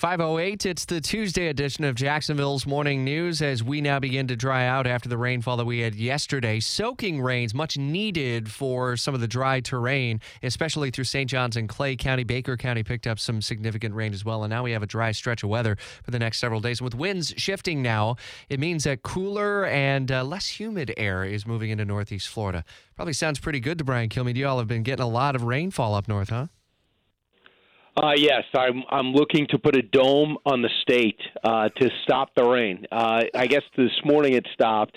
508, it's the Tuesday edition of Jacksonville's Morning News as we now begin to dry out after the rainfall that we had yesterday. Soaking rains, much needed for some of the dry terrain, especially through St. Johns and Clay County. Baker County picked up some significant rain as well, and now we have a dry stretch of weather for the next several days. With winds shifting now, it means that cooler and uh, less humid air is moving into northeast Florida. Probably sounds pretty good to Brian Kilmeade. You all have been getting a lot of rainfall up north, huh? Uh, yes, I'm. I'm looking to put a dome on the state uh, to stop the rain. Uh, I guess this morning it stopped,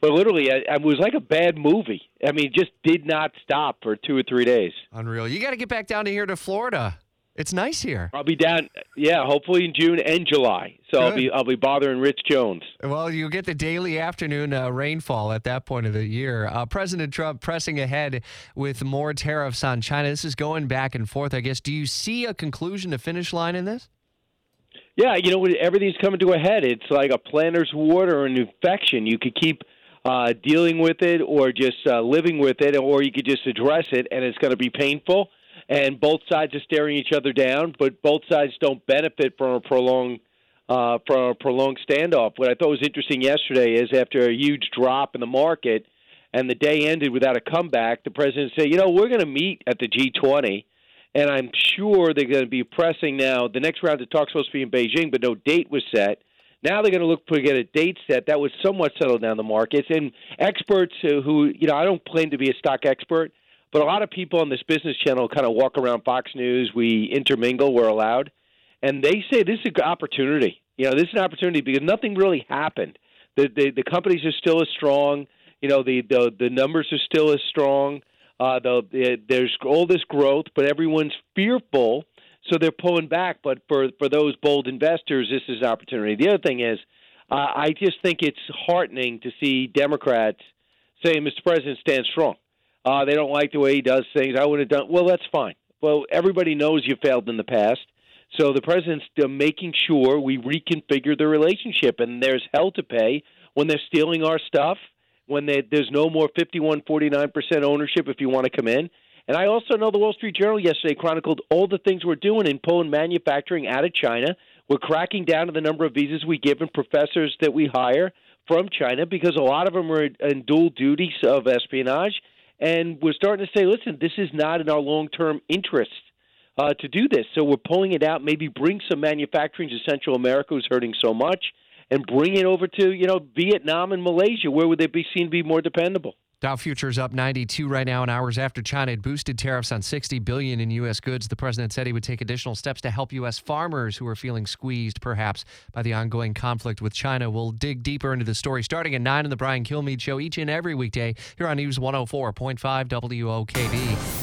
but literally, it, was like a bad movie. I mean, just did not stop for two or three days. Unreal. You got to get back down to here to Florida. It's nice here. I'll be down. Yeah, hopefully in June and July. So I'll be. I'll be bothering Rich Jones. Well, you'll get the daily afternoon uh, rainfall at that point of the year. Uh, President Trump pressing ahead with more tariffs on China. This is going back and forth, I guess. Do you see a conclusion to finish line in this? Yeah, you know, everything's coming to a head. It's like a planter's wart or an infection. You could keep uh, dealing with it or just uh, living with it, or you could just address it, and it's going to be painful. And both sides are staring each other down, but both sides don't benefit from a prolonged uh, from a prolonged standoff. What I thought was interesting yesterday is after a huge drop in the market, and the day ended without a comeback, the president said, "You know, we're going to meet at the G20." and I'm sure they're going to be pressing now. The next round of talks supposed to be in Beijing, but no date was set. Now they're going to look to get a date set that would somewhat settle down the markets. And experts who, who, you know, I don't claim to be a stock expert, but a lot of people on this business channel kind of walk around Fox News. We intermingle, we're allowed, and they say this is an opportunity. You know, this is an opportunity because nothing really happened. The the, the companies are still as strong. You know, the the, the numbers are still as strong. Uh, the, the, there's all this growth, but everyone's fearful, so they're pulling back. But for for those bold investors, this is an opportunity. The other thing is, uh, I just think it's heartening to see Democrats say, "Mr. President, stand strong." Uh, they don't like the way he does things. I would have done well. That's fine. Well, everybody knows you failed in the past, so the president's making sure we reconfigure the relationship, and there's hell to pay when they're stealing our stuff when they, there's no more 51 49% ownership if you want to come in. And I also know the Wall Street Journal yesterday chronicled all the things we're doing in pulling manufacturing out of China. We're cracking down on the number of visas we give and professors that we hire from China because a lot of them are in dual duties of espionage. And we're starting to say, listen, this is not in our long term interest uh, to do this. So we're pulling it out, maybe bring some manufacturing to Central America, who's hurting so much and bring it over to you know Vietnam and Malaysia, where would they be seen to be more dependable? Dow futures up 92 right now, and hours after China had boosted tariffs on 60 billion in U.S. goods. The president said he would take additional steps to help U.S. farmers who are feeling squeezed, perhaps by the ongoing conflict with China. We'll dig deeper into the story starting at nine in the Brian Kilmeade Show each and every weekday here on News 104.5 WOKV.